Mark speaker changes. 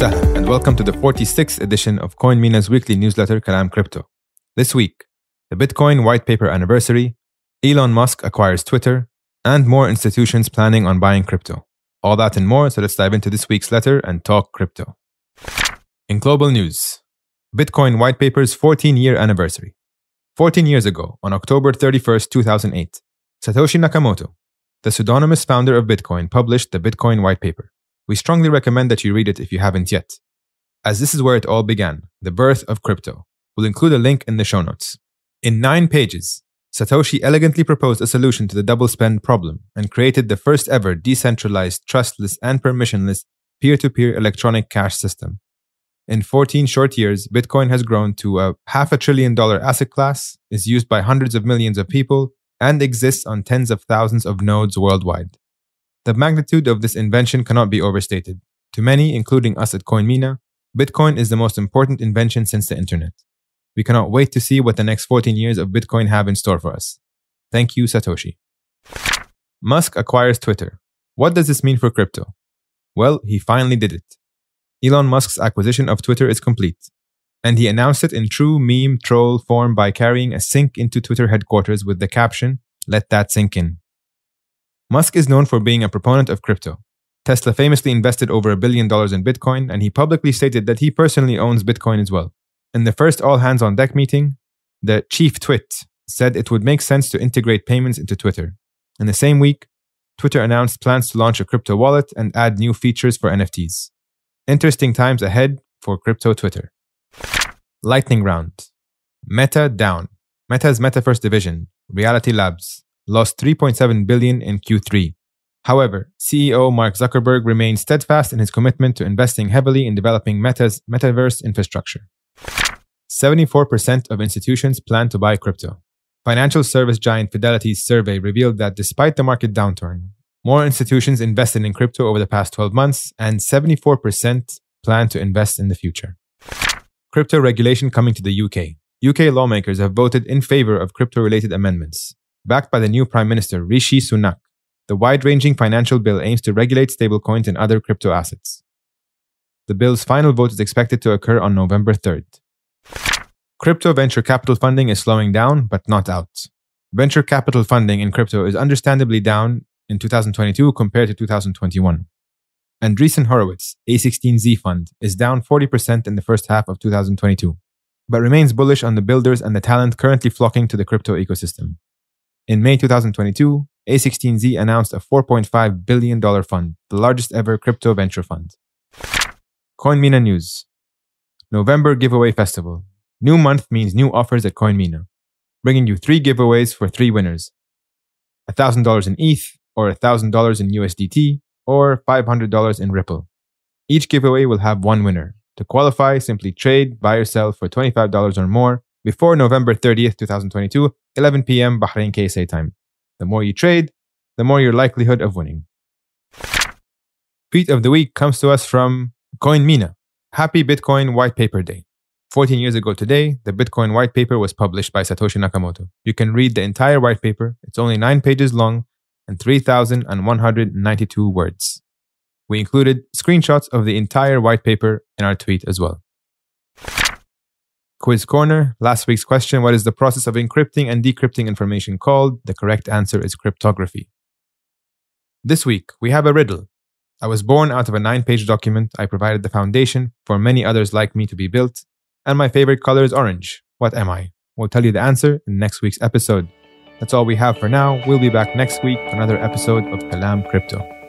Speaker 1: welcome to the 46th edition of CoinMENA's weekly newsletter Kalam Crypto. This week, the Bitcoin white paper anniversary, Elon Musk acquires Twitter, and more institutions planning on buying crypto. All that and more, so let's dive into this week's letter and talk crypto. In global news, Bitcoin white paper's 14 year anniversary. 14 years ago, on October 31st, 2008, Satoshi Nakamoto, the pseudonymous founder of Bitcoin, published the Bitcoin white paper. We strongly recommend that you read it if you haven't yet, as this is where it all began the birth of crypto. We'll include a link in the show notes. In nine pages, Satoshi elegantly proposed a solution to the double spend problem and created the first ever decentralized, trustless, and permissionless peer to peer electronic cash system. In 14 short years, Bitcoin has grown to a half a trillion dollar asset class, is used by hundreds of millions of people, and exists on tens of thousands of nodes worldwide. The magnitude of this invention cannot be overstated. To many, including us at CoinMENA, Bitcoin is the most important invention since the internet. We cannot wait to see what the next 14 years of Bitcoin have in store for us. Thank you, Satoshi. Musk acquires Twitter. What does this mean for crypto? Well, he finally did it. Elon Musk's acquisition of Twitter is complete, and he announced it in true meme troll form by carrying a sink into Twitter headquarters with the caption, Let that sink in. Musk is known for being a proponent of crypto. Tesla famously invested over a billion dollars in Bitcoin, and he publicly stated that he personally owns Bitcoin as well. In the first all hands on deck meeting, the chief twit said it would make sense to integrate payments into Twitter. In the same week, Twitter announced plans to launch a crypto wallet and add new features for NFTs. Interesting times ahead for crypto Twitter. Lightning round. Meta down. Meta's Metaverse division, Reality Labs, lost 3.7 billion in Q3. However, CEO Mark Zuckerberg remains steadfast in his commitment to investing heavily in developing Meta's metaverse infrastructure. 74% of institutions plan to buy crypto. Financial service giant Fidelity's survey revealed that despite the market downturn, more institutions invested in crypto over the past 12 months, and 74% plan to invest in the future. Crypto regulation coming to the UK. UK lawmakers have voted in favor of crypto related amendments. Backed by the new Prime Minister Rishi Sunak, the wide ranging financial bill aims to regulate stablecoins and other crypto assets. The bill's final vote is expected to occur on November 3rd. Crypto venture capital funding is slowing down, but not out. Venture capital funding in crypto is understandably down in 2022 compared to 2021. Andreessen Horowitz, A16Z fund, is down 40% in the first half of 2022, but remains bullish on the builders and the talent currently flocking to the crypto ecosystem. In May 2022, A16Z announced a $4.5 billion fund, the largest ever crypto venture fund. CoinMENA News November Giveaway Festival. New month means new offers at CoinMENA, bringing you three giveaways for three winners $1,000 in ETH, or $1,000 in USDT, or $500 in Ripple. Each giveaway will have one winner. To qualify, simply trade, buy or sell for $25 or more before November 30th, 2022, 11 p.m. Bahrain KSA time. The more you trade, the more your likelihood of winning. Tweet of the week comes to us from CoinMENA. Happy Bitcoin White Paper Day. 14 years ago today, the Bitcoin white paper was published by Satoshi Nakamoto. You can read the entire white paper. It's only nine pages long and 3,192 words. We included screenshots of the entire white paper in our tweet as well. Quiz Corner. Last week's question What is the process of encrypting and decrypting information called? The correct answer is cryptography. This week, we have a riddle. I was born out of a nine page document. I provided the foundation for many others like me to be built and my favorite color is orange. What am I? We'll tell you the answer in next week's episode. That's all we have for now. We'll be back next week for another episode of Kalam Crypto.